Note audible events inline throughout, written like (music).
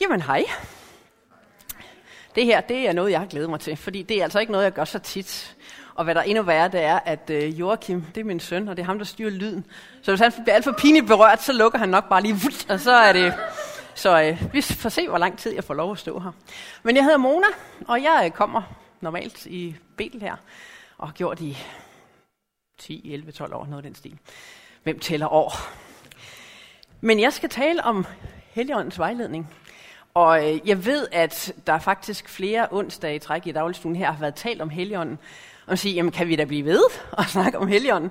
Jamen hej. Det her, det er noget, jeg har glædet mig til, fordi det er altså ikke noget, jeg gør så tit. Og hvad der er endnu værre, det er, at øh, Joachim, det er min søn, og det er ham, der styrer lyden. Så hvis han bliver alt for pinligt berørt, så lukker han nok bare lige, og så er det... Så øh, vi får se, hvor lang tid jeg får lov at stå her. Men jeg hedder Mona, og jeg øh, kommer normalt i Betel her, og har gjort i 10, 11, 12 år, noget af den stil. Hvem tæller år? Men jeg skal tale om Helligåndens vejledning. Og øh, jeg ved, at der er faktisk flere onsdage i træk i dagligstuen her har været talt om Helligånden. Og sige, jamen kan vi da blive ved (laughs) og snakke om Helligånden?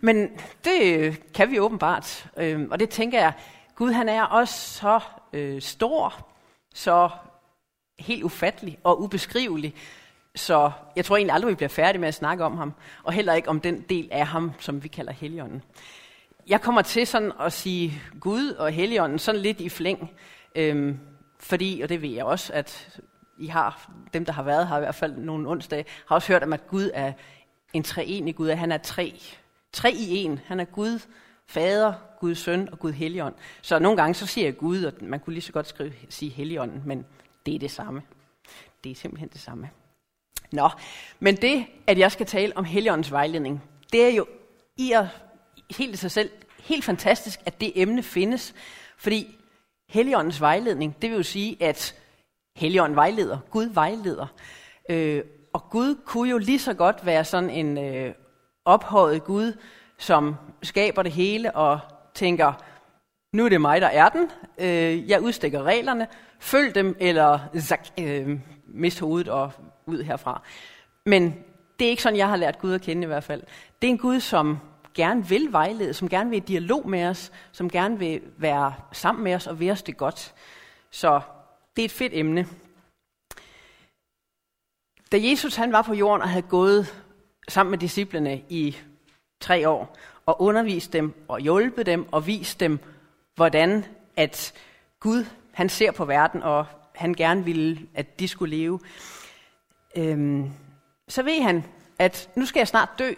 Men det øh, kan vi åbenbart. Øh, og det tænker jeg, Gud han er også så øh, stor, så helt ufattelig og ubeskrivelig. Så jeg tror egentlig aldrig, vi bliver færdige med at snakke om ham. Og heller ikke om den del af ham, som vi kalder Helligånden. Jeg kommer til sådan at sige Gud og Helligånden sådan lidt i flæng. Øhm, fordi, og det ved jeg også, at I har, dem der har været her i hvert fald nogle onsdage, har også hørt om, at Gud er en treenig Gud, at han er tre. Tre i en. Han er Gud, Fader, Gud Søn og Gud Helligånd. Så nogle gange så siger jeg Gud, og man kunne lige så godt skrive, sige Helligånden, men det er det samme. Det er simpelthen det samme. Nå, men det, at jeg skal tale om Helligåndens vejledning, det er jo i og helt i sig selv helt fantastisk, at det emne findes, fordi Helligåndens vejledning, det vil jo sige, at Helligånden vejleder, Gud vejleder. Øh, og Gud kunne jo lige så godt være sådan en øh, ophøjet Gud, som skaber det hele og tænker, nu er det mig, der er den. Øh, jeg udstikker reglerne. Følg dem, eller zak, øh, mist hovedet og ud herfra. Men det er ikke sådan, jeg har lært Gud at kende i hvert fald. Det er en Gud, som gerne vil vejlede, som gerne vil i dialog med os, som gerne vil være sammen med os og være os det godt. Så det er et fedt emne. Da Jesus han var på jorden og havde gået sammen med disciplene i tre år, og undervist dem og hjulpet dem og vist dem, hvordan at Gud han ser på verden, og han gerne ville, at de skulle leve, øhm, så ved han, at nu skal jeg snart dø,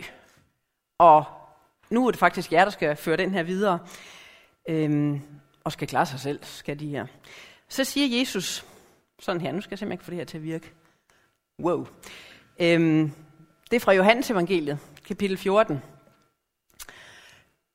og nu er det faktisk jer, der skal føre den her videre, øhm, og skal klare sig selv, skal de her. Så siger Jesus sådan her, nu skal jeg simpelthen ikke få det her til at virke. Wow. Øhm, det er fra Johannes evangeliet, kapitel 14.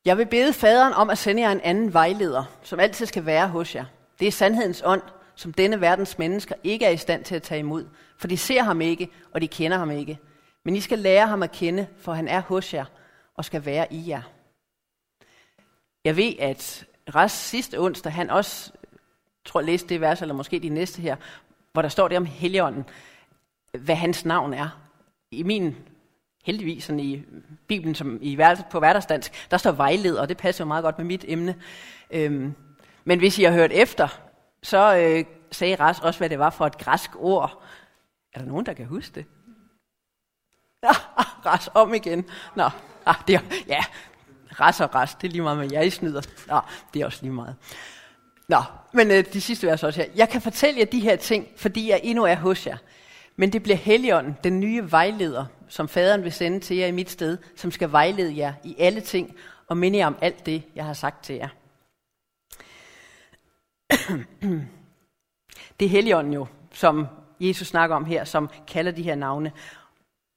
Jeg vil bede faderen om at sende jer en anden vejleder, som altid skal være hos jer. Det er sandhedens ånd, som denne verdens mennesker ikke er i stand til at tage imod, for de ser ham ikke, og de kender ham ikke. Men I skal lære ham at kende, for han er hos jer og skal være i jer. Jeg ved, at Ras sidste onsdag, han også, tror jeg læste det vers, eller måske de næste her, hvor der står det om Helligånden, hvad hans navn er. I min heldigvis sådan i Bibelen som i, på hverdagsdansk, der står vejleder, og det passer jo meget godt med mit emne. Øhm, men hvis I har hørt efter, så øh, sagde Ras også, hvad det var for et græsk ord. Er der nogen, der kan huske det? Ja, (laughs) Ras om igen. Nå, (laughs) ah, det er, ja, Ras og Ras, det er lige meget med, jeg snyder. Nå, det er også lige meget. Nå, men øh, de sidste vers også her. Jeg kan fortælle jer de her ting, fordi jeg endnu er hos jer. Men det bliver Helligånden, den nye vejleder, som faderen vil sende til jer i mit sted, som skal vejlede jer i alle ting og minde jer om alt det, jeg har sagt til jer. (clears throat) det er Helligånden jo, som Jesus snakker om her, som kalder de her navne.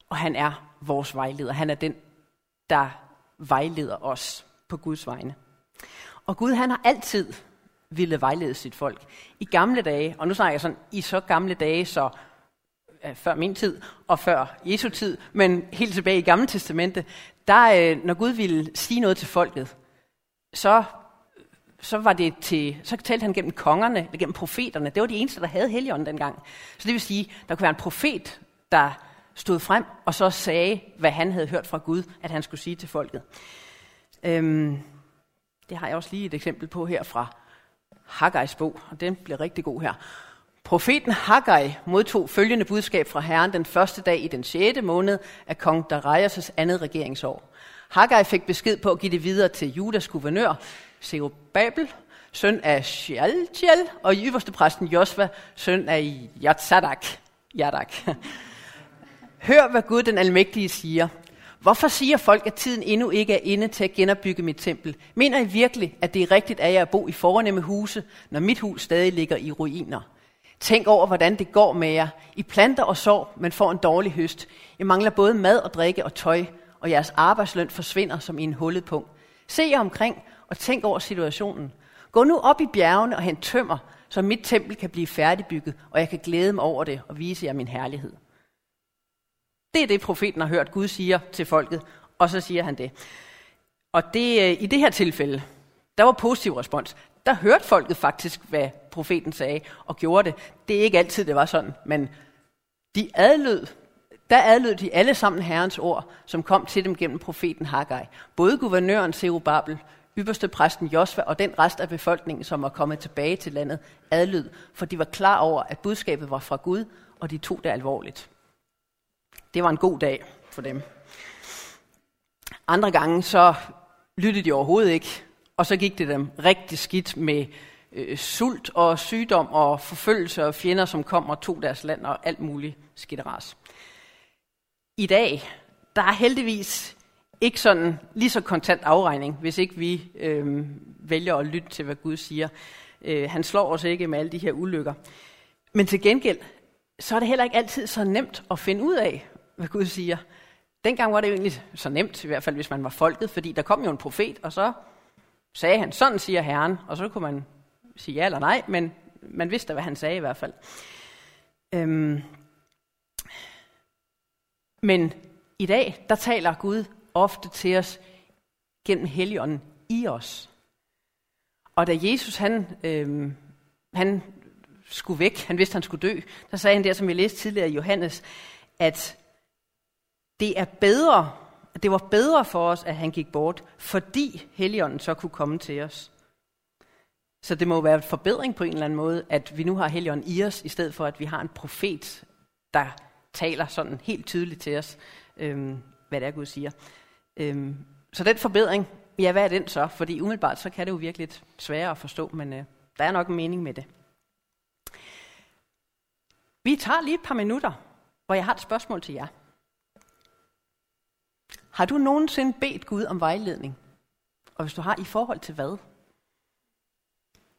Og han er vores vejleder. Han er den, der vejleder os på Guds vegne. Og Gud han har altid ville vejlede sit folk. I gamle dage, og nu snakker jeg sådan, i så gamle dage, så øh, før min tid og før Jesu tid, men helt tilbage i Gamle Testamente, der, øh, når Gud ville sige noget til folket, så, så var det til, så talte han gennem kongerne, eller gennem profeterne. Det var de eneste, der havde helligånden dengang. Så det vil sige, der kunne være en profet, der stod frem og så sagde, hvad han havde hørt fra Gud, at han skulle sige til folket. Øhm, det har jeg også lige et eksempel på her fra Haggais bog, og den bliver rigtig god her. Profeten Haggai modtog følgende budskab fra Herren den første dag i den 6. måned af kong Darius' andet regeringsår. Haggai fik besked på at give det videre til Judas guvernør, Zerubabel, søn af Shealtiel, og yderste præsten Josva, søn af Yatsadak. Yadak. Hør, hvad Gud den Almægtige siger. Hvorfor siger folk, at tiden endnu ikke er inde til at genopbygge mit tempel? Mener I virkelig, at det er rigtigt af jer at bo i fornemme huse, når mit hus stadig ligger i ruiner? Tænk over, hvordan det går med jer. I planter og sår, men får en dårlig høst. I mangler både mad og drikke og tøj, og jeres arbejdsløn forsvinder som i en hullet punkt. Se jer omkring og tænk over situationen. Gå nu op i bjergene og hent tømmer, så mit tempel kan blive færdigbygget, og jeg kan glæde mig over det og vise jer min herlighed. Det er det, profeten har hørt Gud siger til folket, og så siger han det. Og det, øh, i det her tilfælde, der var positiv respons. Der hørte folket faktisk, hvad profeten sagde, og gjorde det. Det er ikke altid, det var sådan, men de adlød, der adlød de alle sammen Herrens ord, som kom til dem gennem profeten Haggai. Både guvernøren Zerubabel, ypperste præsten Josva og den rest af befolkningen, som var kommet tilbage til landet, adlød, for de var klar over, at budskabet var fra Gud, og de tog det alvorligt. Det var en god dag for dem. Andre gange så lyttede de overhovedet ikke, og så gik det dem rigtig skidt med øh, sult og sygdom og forfølgelse og fjender, som kom og tog deres land og alt muligt skidteras. I dag, der er heldigvis ikke sådan lige så kontant afregning, hvis ikke vi øh, vælger at lytte til, hvad Gud siger. Øh, han slår os ikke med alle de her ulykker. Men til gengæld, så er det heller ikke altid så nemt at finde ud af, hvad Gud siger. Dengang var det jo egentlig så nemt, i hvert fald hvis man var folket, fordi der kom jo en profet, og så sagde han, sådan siger Herren, og så kunne man sige ja eller nej, men man vidste, hvad han sagde i hvert fald. Øhm. Men i dag, der taler Gud ofte til os gennem Helligånden i os. Og da Jesus han, øhm, han skulle væk, han vidste, han skulle dø, der sagde han der, som vi læste tidligere i Johannes, at det er bedre, det var bedre for os, at han gik bort, fordi Helligånden så kunne komme til os. Så det må være en forbedring på en eller anden måde, at vi nu har Helligånden i os, i stedet for at vi har en profet, der taler sådan helt tydeligt til os, øhm, hvad det er, Gud siger. Øhm, så den forbedring, ja, hvad er den så? Fordi umiddelbart, så kan det jo virkelig lidt sværere at forstå, men øh, der er nok en mening med det. Vi tager lige et par minutter, hvor jeg har et spørgsmål til jer. Har du nogensinde bedt Gud om vejledning? Og hvis du har, i forhold til hvad?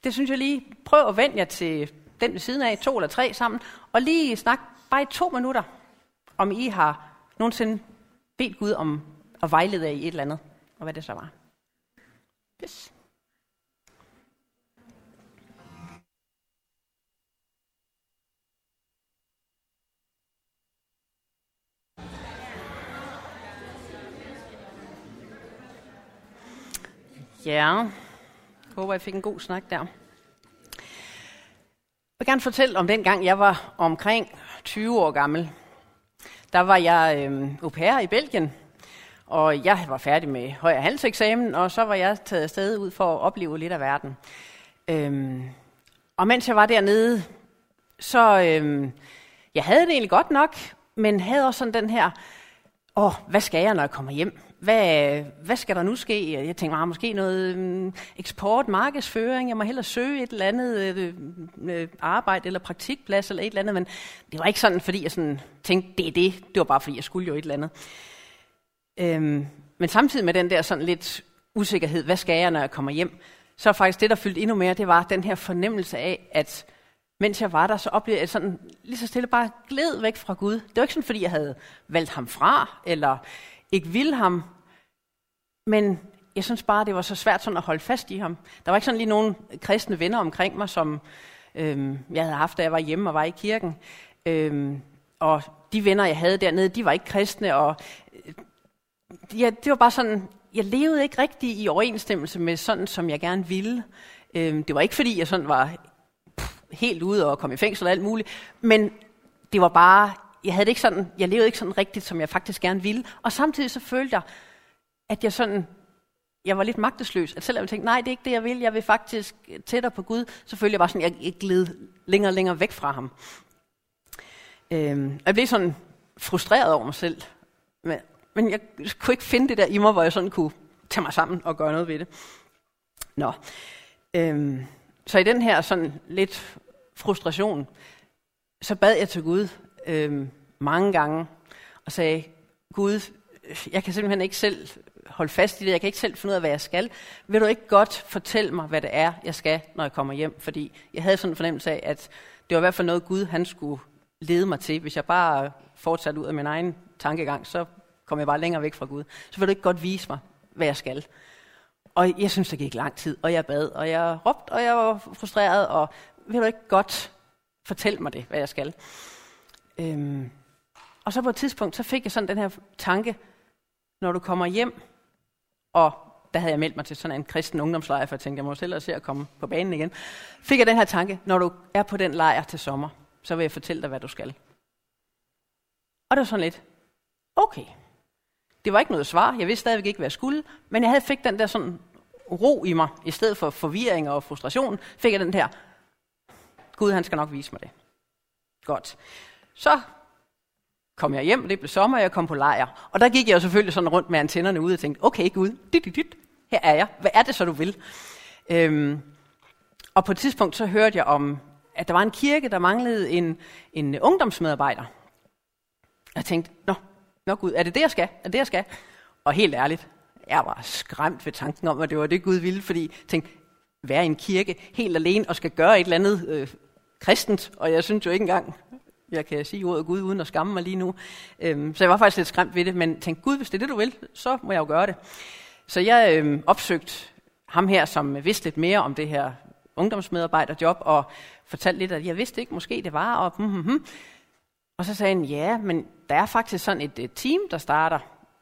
Det synes jeg lige, prøv at vende jer til den ved siden af, to eller tre sammen, og lige snak bare i to minutter, om I har nogensinde bedt Gud om at vejlede jer i et eller andet, og hvad det så var. Yes. Ja, jeg håber, jeg fik en god snak der. Jeg vil gerne fortælle om den gang, jeg var omkring 20 år gammel. Der var jeg øh, au pair i Belgien, og jeg var færdig med højere handelseksamen, og så var jeg taget afsted ud for at opleve lidt af verden. Øhm, og mens jeg var dernede, så øhm, jeg havde det egentlig godt nok, men havde også sådan den her, åh, hvad skal jeg, når jeg kommer hjem? Hvad, hvad skal der nu ske? Jeg tænkte ah, måske noget um, eksport, markedsføring, jeg må hellere søge et eller andet øh, øh, arbejde eller praktikplads eller et eller andet, men det var ikke sådan, fordi jeg sådan tænkte, det er det, det var bare fordi, jeg skulle jo et eller andet. Øhm, men samtidig med den der sådan lidt usikkerhed, hvad skal jeg, når jeg kommer hjem, så er faktisk det, der fyldte endnu mere, det var den her fornemmelse af, at mens jeg var der, så oplevede jeg sådan lige så stille bare glæd væk fra Gud. Det var ikke sådan, fordi jeg havde valgt ham fra, eller ikke ville ham. Men jeg synes bare, det var så svært sådan at holde fast i ham. Der var ikke sådan lige nogen kristne venner omkring mig, som øhm, jeg havde haft, da jeg var hjemme og var i kirken. Øhm, og de venner, jeg havde dernede, de var ikke kristne, og øh, ja, det var bare sådan, jeg levede ikke rigtig i overensstemmelse med sådan, som jeg gerne ville. Øhm, det var ikke fordi, jeg sådan var pff, helt ude og kom i fængsel og alt muligt, men det var bare, jeg havde det ikke sådan, jeg levede ikke sådan rigtigt, som jeg faktisk gerne ville. Og samtidig så følte jeg, at jeg sådan, jeg var lidt magtesløs. At selvom jeg tænkte, nej, det er ikke det, jeg vil, jeg vil faktisk tættere på Gud, så følte jeg bare sådan, jeg gled længere og længere væk fra ham. Øhm, jeg blev sådan frustreret over mig selv. Men, men jeg kunne ikke finde det der i mig, hvor jeg sådan kunne tage mig sammen og gøre noget ved det. Nå. Øhm, så i den her sådan lidt frustration, så bad jeg til Gud øhm, mange gange og sagde, Gud, jeg kan simpelthen ikke selv holde fast i det, jeg kan ikke selv finde ud af, hvad jeg skal. Vil du ikke godt fortælle mig, hvad det er, jeg skal, når jeg kommer hjem? Fordi jeg havde sådan en fornemmelse af, at det var i hvert fald noget, Gud han skulle lede mig til. Hvis jeg bare fortsatte ud af min egen tankegang, så kom jeg bare længere væk fra Gud. Så vil du ikke godt vise mig, hvad jeg skal. Og jeg synes, det gik lang tid, og jeg bad, og jeg råbte, og jeg var frustreret, og vil du ikke godt fortælle mig det, hvad jeg skal? Øhm, og så på et tidspunkt, så fik jeg sådan den her tanke, når du kommer hjem, og der havde jeg meldt mig til sådan en kristen ungdomslejr, for jeg tænkte, jeg må selv se at komme på banen igen, fik jeg den her tanke, når du er på den lejr til sommer, så vil jeg fortælle dig, hvad du skal. Og det var sådan lidt, okay. Det var ikke noget svar, jeg vidste stadigvæk ikke, hvad jeg skulle, men jeg havde fik den der sådan ro i mig, i stedet for forvirring og frustration, fik jeg den der, Gud han skal nok vise mig det. Godt. Så kom jeg hjem, det blev sommer, og jeg kom på lejr. Og der gik jeg jo selvfølgelig sådan rundt med antennerne ud og tænkte, okay Gud, dit, dit, dit, her er jeg. Hvad er det så, du vil? Øhm, og på et tidspunkt så hørte jeg om, at der var en kirke, der manglede en, en ungdomsmedarbejder. Jeg tænkte, nå, nå Gud, er det det, jeg skal? Er det det, jeg skal? Og helt ærligt, jeg var skræmt ved tanken om, at det var det, Gud ville, fordi jeg tænkte, være i en kirke helt alene og skal gøre et eller andet øh, kristent, og jeg synes jo ikke engang, jeg kan sige ordet Gud uden at skamme mig lige nu. Øhm, så jeg var faktisk lidt skræmt ved det, men tænkte, Gud, hvis det er det, du vil, så må jeg jo gøre det. Så jeg øhm, opsøgte ham her, som vidste lidt mere om det her ungdomsmedarbejderjob, og fortalte lidt, at jeg vidste ikke, måske det var, og hmm, hmm, hmm. Og så sagde han, ja, men der er faktisk sådan et, et team, der starter.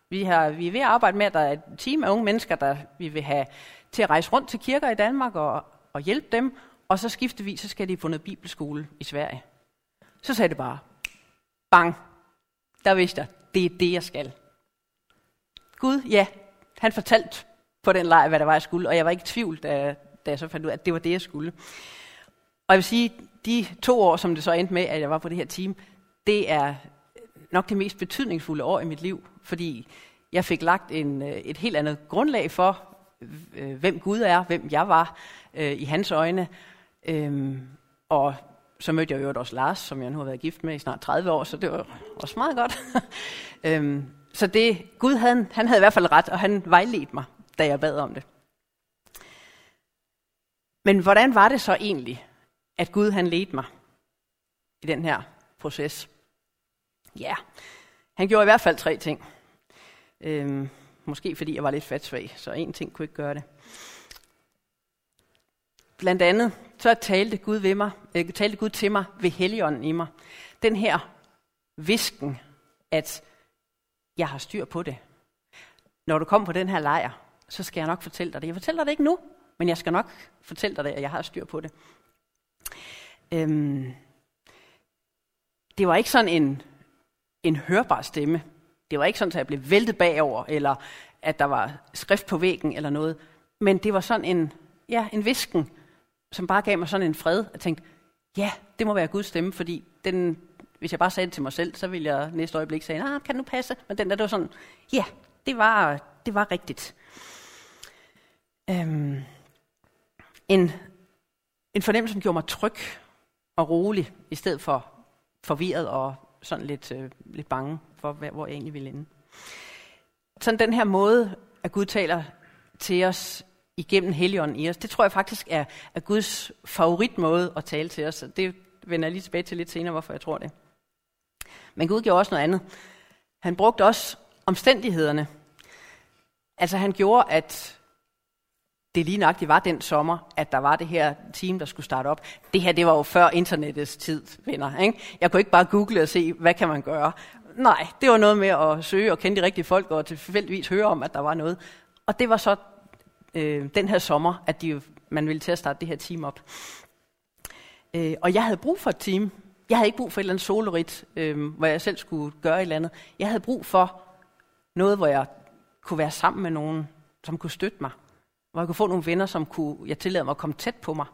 Vi, har, vi er ved at arbejde med, at der er et team af unge mennesker, der vi vil have til at rejse rundt til kirker i Danmark og, og hjælpe dem, og så skiftevis, så skal de på noget bibelskole i Sverige. Så sagde det bare, bang, der vidste jeg, det er det, jeg skal. Gud, ja, han fortalte på den leg, hvad der var, jeg skulle, og jeg var ikke i tvivl, da, da jeg så fandt ud af, at det var det, jeg skulle. Og jeg vil sige, de to år, som det så endte med, at jeg var på det her team, det er nok det mest betydningsfulde år i mit liv, fordi jeg fik lagt en, øh, et helt andet grundlag for, øh, hvem Gud er, hvem jeg var øh, i hans øjne. Øhm, og så mødte jeg jo også Lars, som jeg nu har været gift med i snart 30 år, så det var også meget godt. (laughs) øhm, så det, Gud havde, han havde i hvert fald ret, og han vejledte mig, da jeg bad om det. Men hvordan var det så egentlig, at Gud han ledte mig i den her proces? Ja, han gjorde i hvert fald tre ting. Øhm, måske fordi jeg var lidt fatsvag, så en ting kunne ikke gøre det. Blandt andet, så talte Gud, ved mig, øh, talte Gud til mig ved Helligånden i mig. Den her visken, at jeg har styr på det. Når du kommer på den her lejr, så skal jeg nok fortælle dig det. Jeg fortæller dig det ikke nu, men jeg skal nok fortælle dig det, at jeg har styr på det. Øhm, det var ikke sådan en, en hørbar stemme. Det var ikke sådan, at jeg blev væltet bagover, eller at der var skrift på væggen eller noget. Men det var sådan en, ja, en visken, som bare gav mig sådan en fred. Jeg tænkte, ja, det må være Guds stemme, fordi den, hvis jeg bare sagde det til mig selv, så ville jeg næste øjeblik sige, nah, kan det nu passe? Men den der, det var sådan, ja, det var, det var rigtigt. Øhm, en, en fornemmelse, som gjorde mig tryg og rolig, i stedet for forvirret og sådan lidt, øh, lidt bange for, hvor jeg egentlig ville ende. Sådan den her måde, at Gud taler til os igennem Helligånden i os, det tror jeg faktisk er, er Guds favoritmåde at tale til os. Det vender jeg lige tilbage til lidt senere, hvorfor jeg tror det. Men Gud gjorde også noget andet. Han brugte også omstændighederne. Altså han gjorde, at det lige nøjagtigt var den sommer, at der var det her team, der skulle starte op. Det her, det var jo før internettets tid, venner. Ikke? Jeg kunne ikke bare google og se, hvad kan man gøre. Nej, det var noget med at søge og kende de rigtige folk, og tilfældigvis høre om, at der var noget. Og det var så øh, den her sommer, at de, man ville til at starte det her team op. Øh, og jeg havde brug for et team. Jeg havde ikke brug for et eller andet solorit, øh, hvor jeg selv skulle gøre et eller andet. Jeg havde brug for noget, hvor jeg kunne være sammen med nogen, som kunne støtte mig. Hvor jeg kunne få nogle venner, som kunne, jeg tillade mig at komme tæt på mig.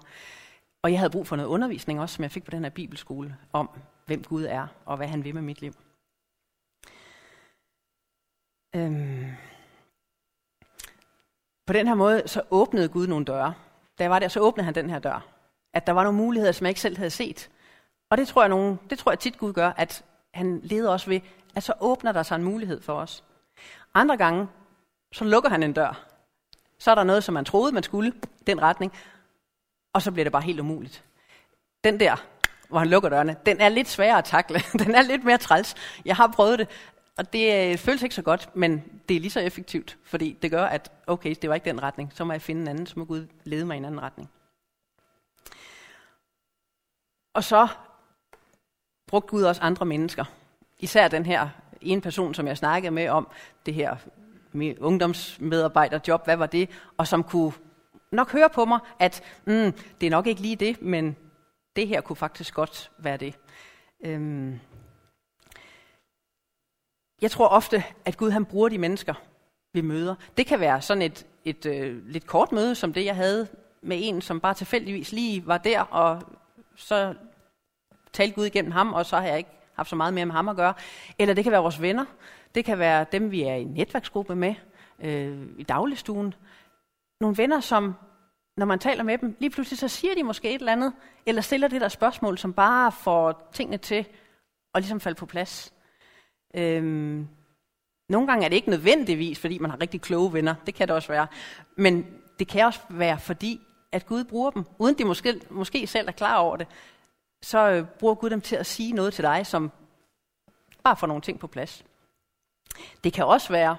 Og jeg havde brug for noget undervisning også, som jeg fik på den her bibelskole, om hvem Gud er, og hvad han vil med mit liv. Øhm. På den her måde, så åbnede Gud nogle døre. Da jeg var der, så åbnede han den her dør. At der var nogle muligheder, som jeg ikke selv havde set. Og det tror jeg, nogen, det tror jeg tit Gud gør, at han leder os ved, at så åbner der sig en mulighed for os. Andre gange, så lukker han en dør. Så er der noget, som man troede, man skulle, den retning, og så bliver det bare helt umuligt. Den der, hvor han lukker dørene, den er lidt sværere at takle. (laughs) Den er lidt mere træls. Jeg har prøvet det, og det øh, føles ikke så godt, men det er lige så effektivt, fordi det gør, at okay, det var ikke den retning, så må jeg finde en anden, så må Gud lede mig i en anden retning. Og så brugte Gud også andre mennesker. Især den her en person, som jeg snakkede med om, det her med ungdomsmedarbejderjob, hvad var det? Og som kunne nok høre på mig, at mm, det er nok ikke lige det, men det her kunne faktisk godt være det. Øhm. Jeg tror ofte, at Gud han bruger de mennesker, vi møder. Det kan være sådan et, et øh, lidt kort møde, som det jeg havde med en, som bare tilfældigvis lige var der, og så talte Gud igennem ham, og så har jeg ikke haft så meget mere med ham at gøre. Eller det kan være vores venner. Det kan være dem, vi er i netværksgruppe med øh, i dagligstuen. Nogle venner, som når man taler med dem, lige pludselig så siger de måske et eller andet, eller stiller det der spørgsmål, som bare får tingene til at ligesom falde på plads. Øhm, nogle gange er det ikke nødvendigvis, fordi man har rigtig kloge venner. Det kan det også være. Men det kan også være, fordi at Gud bruger dem, uden de måske, måske selv er klar over det, så øh, bruger Gud dem til at sige noget til dig, som bare får nogle ting på plads. Det kan også være,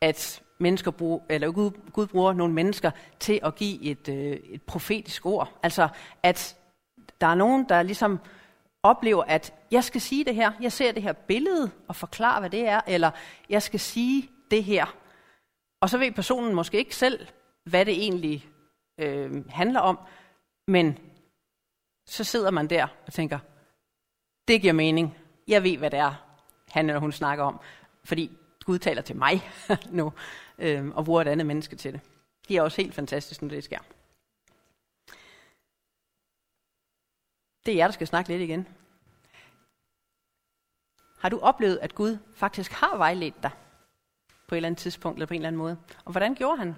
at mennesker brug, eller Gud, Gud bruger nogle mennesker til at give et, øh, et profetisk ord. Altså, at der er nogen, der ligesom oplever, at jeg skal sige det her, jeg ser det her billede og forklare, hvad det er, eller jeg skal sige det her. Og så ved personen måske ikke selv, hvad det egentlig øh, handler om, men så sidder man der og tænker, det giver mening. Jeg ved, hvad det er, han eller hun snakker om. Fordi Gud taler til mig (laughs) nu, øh, og bruger et andet menneske til det. Det er også helt fantastisk, når det sker. Det er jer, der skal snakke lidt igen. Har du oplevet, at Gud faktisk har vejledt dig på et eller andet tidspunkt, eller på en eller anden måde? Og hvordan gjorde han?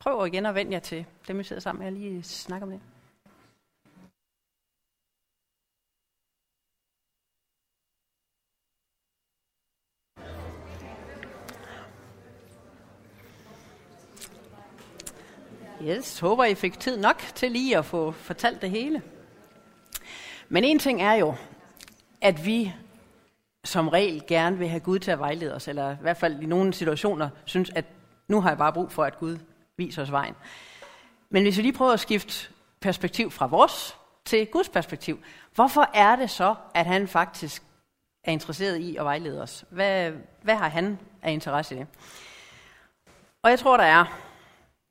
Prøv igen at vende jer til dem, vi sidder sammen med, Jeg lige snakker om det. Yes, håber I fik tid nok til lige at få fortalt det hele. Men en ting er jo, at vi som regel gerne vil have Gud til at vejlede os, eller i hvert fald i nogle situationer synes, at nu har jeg bare brug for, at Gud viser os vejen. Men hvis vi lige prøver at skifte perspektiv fra vores til Guds perspektiv, hvorfor er det så, at han faktisk er interesseret i at vejlede os? Hvad, hvad har han af interesse i det? Og jeg tror, der er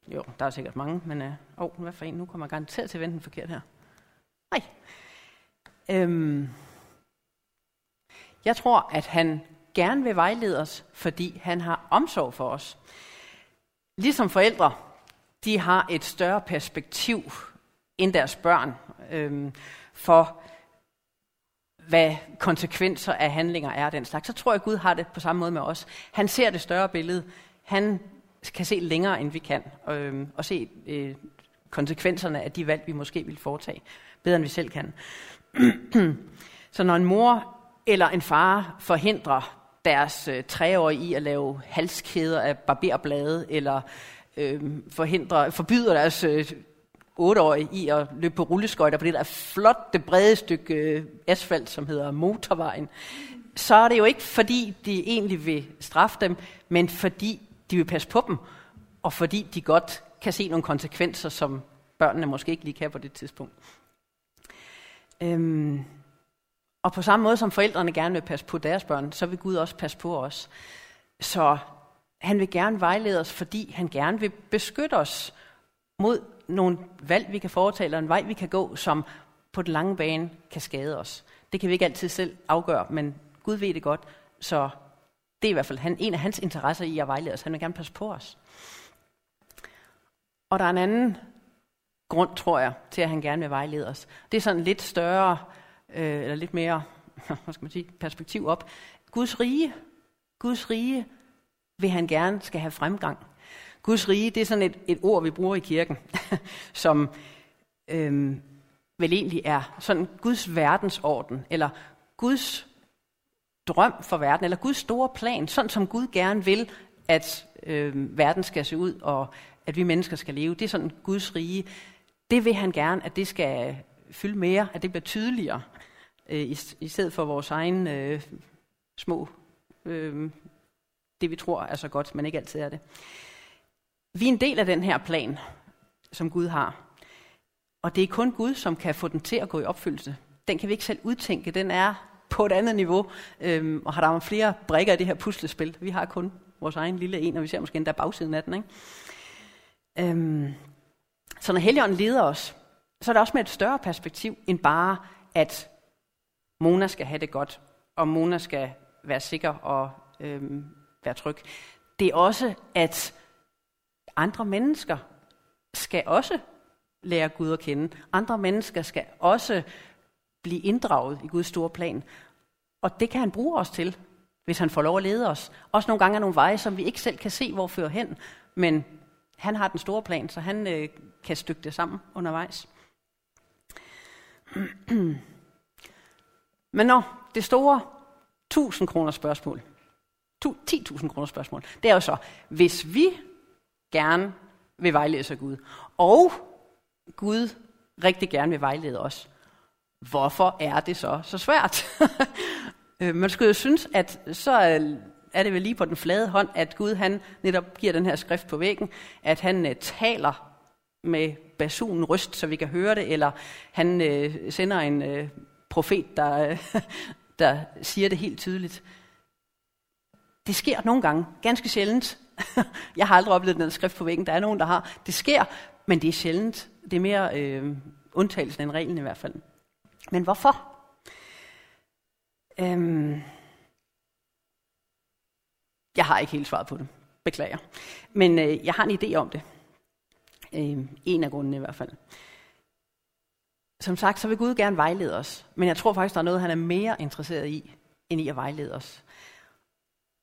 jo, der er sikkert mange, men øh, åh, oh, hvad for en? Nu kommer jeg garanteret til at vente forkert her. Nej. Øhm, jeg tror, at han gerne vil vejlede os, fordi han har omsorg for os. Ligesom forældre, de har et større perspektiv end deres børn øhm, for, hvad konsekvenser af handlinger er den slags. Så tror jeg, at Gud har det på samme måde med os. Han ser det større billede. Han kan se længere, end vi kan, øh, og se øh, konsekvenserne af de valg, vi måske vil foretage, bedre end vi selv kan. (clears throat) Så når en mor eller en far forhindrer deres øh, treårige i at lave halskæder af barberblade, eller øh, forhindrer, forbyder deres øh, otteårige i at løbe på rulleskøjter på det der flotte, brede stykke øh, asfalt, som hedder motorvejen, så er det jo ikke fordi, de egentlig vil straffe dem, men fordi de vil passe på dem, og fordi de godt kan se nogle konsekvenser, som børnene måske ikke lige kan på det tidspunkt. Øhm, og på samme måde som forældrene gerne vil passe på deres børn, så vil Gud også passe på os. Så han vil gerne vejlede os, fordi han gerne vil beskytte os mod nogle valg, vi kan foretage, eller en vej, vi kan gå, som på den lange bane kan skade os. Det kan vi ikke altid selv afgøre, men Gud ved det godt, så det er i hvert fald han, en af hans interesser i at vejlede os. Han vil gerne passe på os. Og der er en anden grund, tror jeg, til at han gerne vil vejlede os. Det er sådan lidt større, øh, eller lidt mere, (laughs) hvad skal man sige, perspektiv op. Guds rige, Guds rige vil han gerne skal have fremgang. Guds rige, det er sådan et, et ord, vi bruger i kirken, (laughs) som øh, vel egentlig er sådan Guds verdensorden, eller Guds drøm for verden, eller Guds store plan, sådan som Gud gerne vil, at øh, verden skal se ud, og at vi mennesker skal leve. Det er sådan Guds rige. Det vil han gerne, at det skal fylde mere, at det bliver tydeligere, øh, i, i stedet for vores egen øh, små, øh, det vi tror er så godt, men ikke altid er det. Vi er en del af den her plan, som Gud har. Og det er kun Gud, som kan få den til at gå i opfyldelse. Den kan vi ikke selv udtænke. Den er på et andet niveau, øhm, og har der flere brikker i det her puslespil. Vi har kun vores egen lille en, og vi ser måske endda bagsiden af den. Ikke? Øhm, så når Helligånden leder os, så er det også med et større perspektiv, end bare, at Mona skal have det godt, og Mona skal være sikker og øhm, være tryg. Det er også, at andre mennesker skal også lære Gud at kende. Andre mennesker skal også blive inddraget i Guds store plan. Og det kan han bruge os til, hvis han får lov at lede os. Også nogle gange er nogle veje, som vi ikke selv kan se, hvor fører hen. Men han har den store plan, så han øh, kan stykke det sammen undervejs. (clears throat) Men når det store 1000 kroner spørgsmål, 10.000 kroner spørgsmål, det er jo så, hvis vi gerne vil vejlede sig Gud, og Gud rigtig gerne vil vejlede os, hvorfor er det så så svært? (laughs) Øh, man skulle jo synes, at så øh, er det vel lige på den flade hånd, at Gud han netop giver den her skrift på væggen, at han øh, taler med basunen røst, så vi kan høre det, eller han øh, sender en øh, profet, der, øh, (laughs) der siger det helt tydeligt. Det sker nogle gange, ganske sjældent. (laughs) Jeg har aldrig oplevet den skrift på væggen, der er nogen, der har. Det sker, men det er sjældent. Det er mere øh, undtagelsen end reglen i hvert fald. Men hvorfor? Øhm, jeg har ikke helt svaret på det. Beklager. Men øh, jeg har en idé om det. Øh, en af grundene i hvert fald. Som sagt, så vil Gud gerne vejlede os. Men jeg tror faktisk, der er noget, han er mere interesseret i, end i at vejlede os.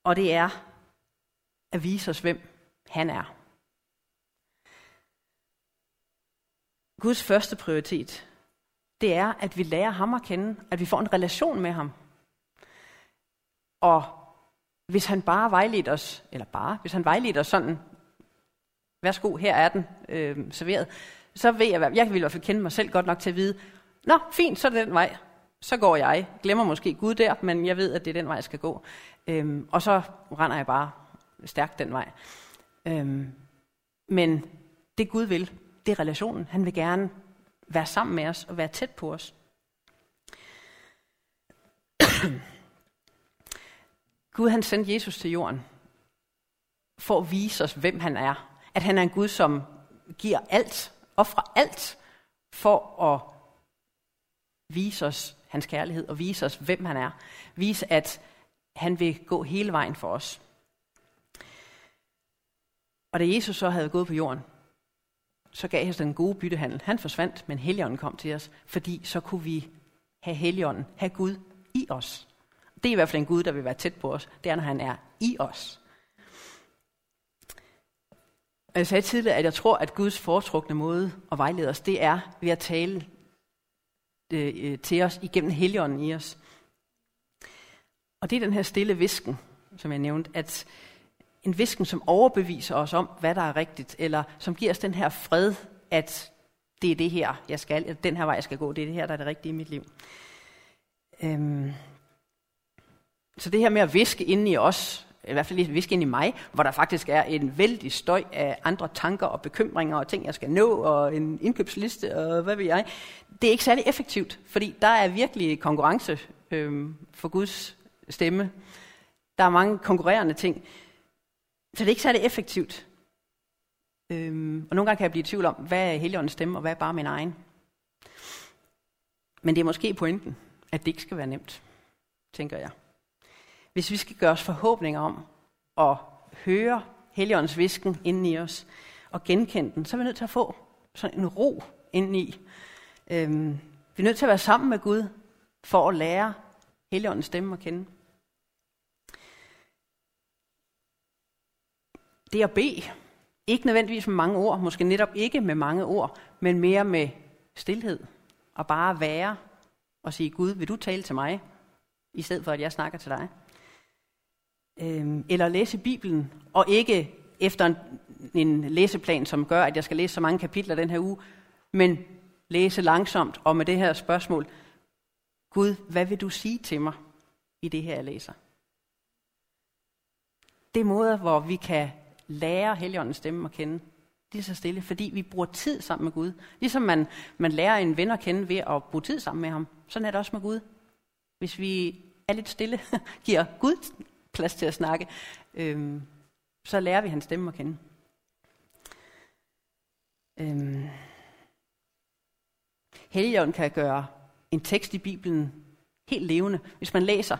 Og det er at vise os, hvem han er. Guds første prioritet, det er, at vi lærer ham at kende, at vi får en relation med ham. Og hvis han bare vejleder os, eller bare, hvis han vejleder os sådan, værsgo, her er den øh, serveret, så ved jeg, jeg vil i hvert fald kende mig selv godt nok til at vide, nå, fint, så er det den vej. Så går jeg. Glemmer måske Gud der, men jeg ved, at det er den vej, jeg skal gå. Øhm, og så render jeg bare stærkt den vej. Øhm, men det Gud vil, det er relationen. Han vil gerne være sammen med os og være tæt på os. Gud han sendte Jesus til jorden for at vise os, hvem han er. At han er en Gud, som giver alt, offrer alt, for at vise os hans kærlighed og vise os, hvem han er. Vise, at han vil gå hele vejen for os. Og da Jesus så havde gået på jorden, så gav han den gode byttehandel. Han forsvandt, men Helligånden kom til os, fordi så kunne vi have Helligånden, have Gud i os. Det er i hvert fald en Gud, der vil være tæt på os. Det er, når han er i os. Jeg sagde tidligere, at jeg tror, at Guds foretrukne måde at vejlede os, det er ved at tale øh, øh, til os igennem Helligånden i os. Og det er den her stille visken, som jeg nævnte, at en visken, som overbeviser os om, hvad der er rigtigt, eller som giver os den her fred, at det er det her, jeg skal, eller den her vej, jeg skal gå, det er det her, der er det rigtige i mit liv. Øhm. Så det her med at viske ind i os, i hvert fald viske ind i mig, hvor der faktisk er en vældig støj af andre tanker og bekymringer og ting, jeg skal nå, og en indkøbsliste og hvad ved jeg, det er ikke særlig effektivt, fordi der er virkelig konkurrence øhm, for Guds stemme. Der er mange konkurrerende ting. Så det er ikke særlig effektivt. Øhm, og nogle gange kan jeg blive i tvivl om, hvad er Helligåndens stemme, og hvad er bare min egen. Men det er måske pointen, at det ikke skal være nemt, tænker jeg. Hvis vi skal gøre os forhåbninger om at høre Helligåndens visken inden i os, og genkende den, så er vi nødt til at få sådan en ro indeni. Øhm, vi er nødt til at være sammen med Gud, for at lære Helligåndens stemme at kende. det at bede, ikke nødvendigvis med mange ord, måske netop ikke med mange ord, men mere med stillhed. Og bare være og sige, Gud, vil du tale til mig i stedet for at jeg snakker til dig øh, eller læse Bibelen, og ikke efter en, en læseplan, som gør, at jeg skal læse så mange kapitler den her uge, men læse langsomt og med det her spørgsmål, Gud, hvad vil du sige til mig i det her, jeg læser? Det er måder, hvor vi kan lære Helligåndens stemme at kende. Det er så stille, fordi vi bruger tid sammen med Gud. Ligesom man, man lærer en ven at kende ved at bruge tid sammen med ham. Sådan er det også med Gud. Hvis vi er lidt stille, (laughs) giver Gud plads til at snakke, øhm, så lærer vi hans stemme at kende. Øhm. Helligånden kan gøre en tekst i Bibelen helt levende, hvis man læser.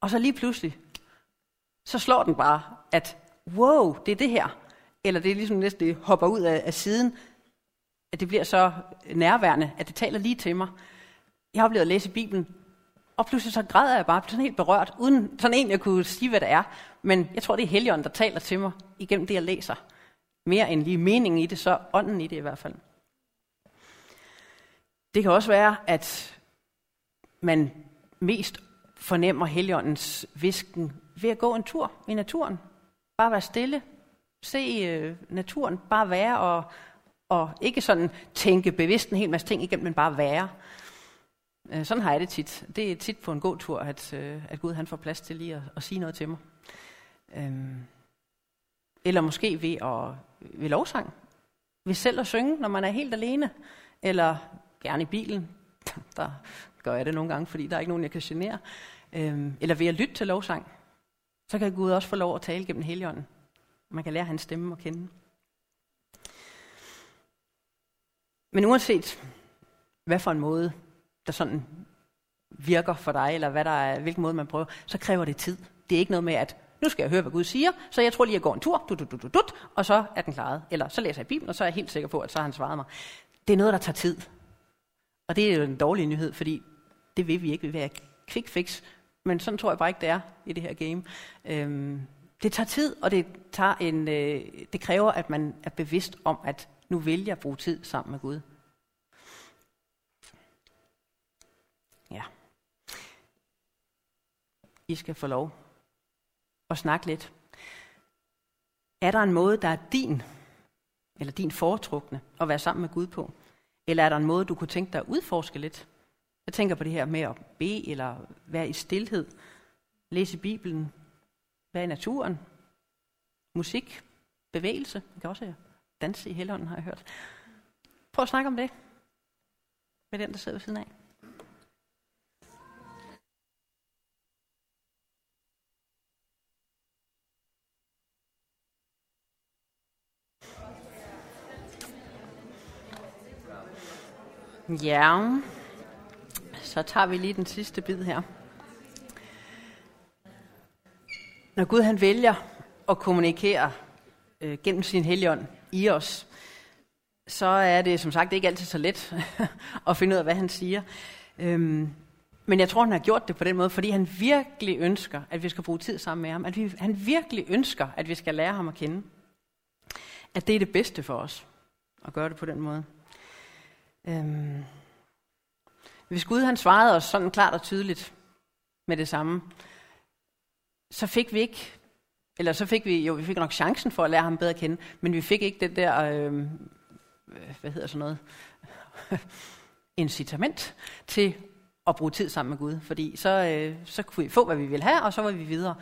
Og så lige pludselig, så slår den bare, at wow, det er det her. Eller det er ligesom næsten, det hopper ud af, af siden, at det bliver så nærværende, at det taler lige til mig. Jeg har oplevet at læse Bibelen, og pludselig så græder jeg bare, sådan helt berørt, uden sådan en, jeg kunne sige, hvad det er. Men jeg tror, det er Helligånden, der taler til mig igennem det, jeg læser. Mere end lige meningen i det, så ånden i det i hvert fald. Det kan også være, at man mest fornemmer Helligåndens visken ved at gå en tur i naturen. Bare være stille, se øh, naturen, bare være og, og ikke sådan tænke bevidst en hel masse ting igennem, men bare være. Øh, sådan har jeg det tit. Det er tit på en god tur, at, øh, at Gud han får plads til lige at, at sige noget til mig. Øhm, eller måske ved, at, ved lovsang. Ved selv at synge, når man er helt alene. Eller gerne i bilen. (laughs) Der gør jeg det nogle gange, fordi der er ikke nogen, jeg kan genere. Øhm, eller ved at lytte til lovsang. Så kan Gud også få lov at tale gennem Helligånden. Man kan lære hans stemme at kende. Men uanset hvad for en måde, der sådan virker for dig, eller hvad der er, hvilken måde man prøver, så kræver det tid. Det er ikke noget med, at nu skal jeg høre, hvad Gud siger, så jeg tror lige, at jeg går en tur, du, du, du, du, du, og så er den klaret. Eller så læser jeg Bibelen, og så er jeg helt sikker på, at så har han svaret mig. Det er noget, der tager tid. Og det er jo en dårlig nyhed, fordi det vil vi ikke. Vi vil have quick fix. Men sådan tror jeg bare ikke, det er i det her game. Øhm, det tager tid, og det, tager en, øh, det kræver, at man er bevidst om, at nu vil jeg bruge tid sammen med Gud. Ja. I skal få lov at snakke lidt. Er der en måde, der er din, eller din foretrukne, at være sammen med Gud på? Eller er der en måde, du kunne tænke dig at udforske lidt? Jeg tænker på det her med at bede, eller være i stillhed, læse Bibelen, være i naturen, musik, bevægelse. Det kan også danse i helånden, har jeg hørt. Prøv at snakke om det med den, der sidder ved siden af. Ja, så tager vi lige den sidste bid her. Når Gud han vælger at kommunikere øh, gennem sin helligånd i os, så er det som sagt ikke altid så let (laughs) at finde ud af, hvad han siger. Øhm, men jeg tror, han har gjort det på den måde, fordi han virkelig ønsker, at vi skal bruge tid sammen med ham. At vi, han virkelig ønsker, at vi skal lære ham at kende. At det er det bedste for os, at gøre det på den måde. Øhm, hvis Gud han svarede os sådan klart og tydeligt med det samme, så fik vi ikke, eller så fik vi jo, vi fik nok chancen for at lære ham bedre at kende, men vi fik ikke det der, øhm, øh, hvad hedder sådan noget, (laughs) incitament til at bruge tid sammen med Gud, fordi så, øh, så kunne vi få, hvad vi ville have, og så var vi videre.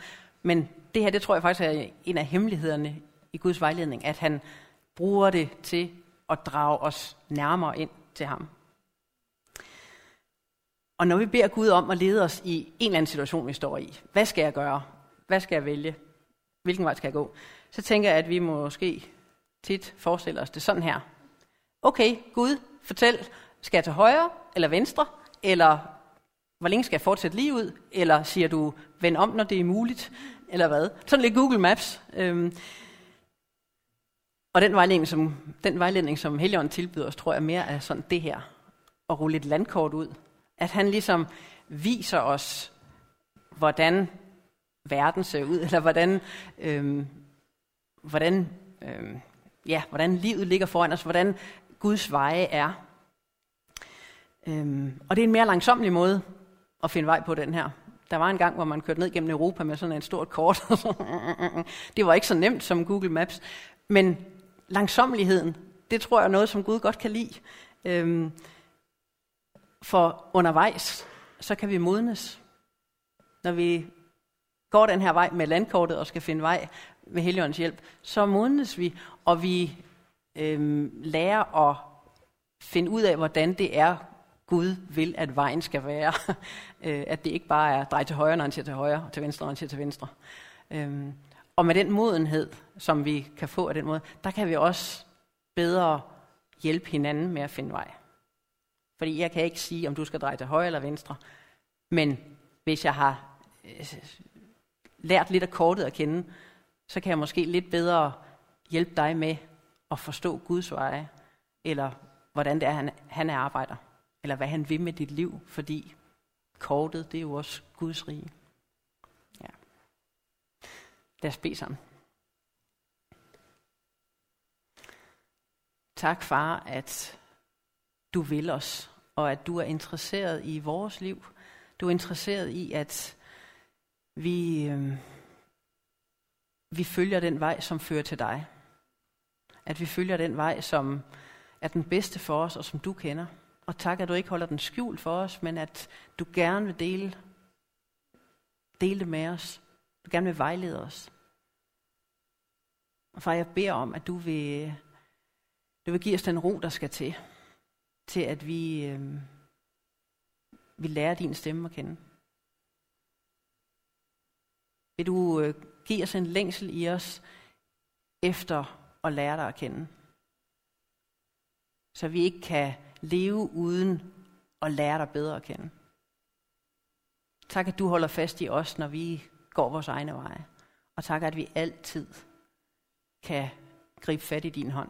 Men det her, det tror jeg faktisk er en af hemmelighederne i Guds vejledning, at han bruger det til at drage os nærmere ind til ham. Og når vi beder Gud om at lede os i en eller anden situation, vi står i, hvad skal jeg gøre? Hvad skal jeg vælge? Hvilken vej skal jeg gå? Så tænker jeg, at vi måske tit forestiller os det sådan her. Okay, Gud, fortæl, skal jeg til højre eller venstre? Eller hvor længe skal jeg fortsætte lige ud? Eller siger du, vend om, når det er muligt? Eller hvad? Sådan lidt Google Maps. Øhm, og den vejledning, som, den vejledning, som Helion tilbyder os, tror jeg mere er sådan det her. At rulle et landkort ud. At han ligesom viser os, hvordan verden ser ud, eller hvordan, øhm, hvordan, øhm, ja, hvordan livet ligger foran os, hvordan Guds veje er. Øhm, og det er en mere langsomlig måde at finde vej på den her. Der var en gang, hvor man kørte ned gennem Europa med sådan en stort kort. (laughs) det var ikke så nemt som Google Maps. Men langsomligheden, det tror jeg er noget, som Gud godt kan lide. Øhm, for undervejs, så kan vi modnes. Når vi går den her vej med landkortet og skal finde vej med Helligåndens hjælp, så modnes vi, og vi øhm, lærer at finde ud af, hvordan det er, Gud vil, at vejen skal være. (laughs) Øh, at det ikke bare er drej til højre, når han siger til højre, og til venstre, når han siger til venstre. Øhm, og med den modenhed, som vi kan få af den måde, der kan vi også bedre hjælpe hinanden med at finde vej. Fordi jeg kan ikke sige, om du skal dreje til højre eller venstre. Men hvis jeg har øh, lært lidt af kortet at kende, så kan jeg måske lidt bedre hjælpe dig med at forstå Guds veje, eller hvordan det er, han, han arbejder, eller hvad han vil med dit liv, fordi kortet, det er jo også Guds rige. Lad os bede sammen. Tak, far, at du vil os, og at du er interesseret i vores liv. Du er interesseret i, at vi, øh, vi følger den vej, som fører til dig. At vi følger den vej, som er den bedste for os, og som du kender. Og tak, at du ikke holder den skjult for os, men at du gerne vil dele, dele det med os. Du gerne vil vejlede os. Og far, jeg beder om, at du vil, du vil give os den ro, der skal til, til at vi, øh, vi lærer din stemme at kende. Vil du øh, give os en længsel i os efter at lære dig at kende? Så vi ikke kan leve uden at lære dig bedre at kende. Tak, at du holder fast i os, når vi går vores egne veje. Og tak, at vi altid kan gribe fat i din hånd,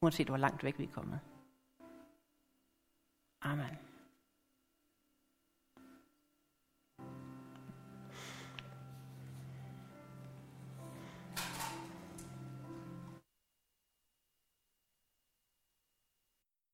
uanset hvor langt væk vi er kommet. Amen.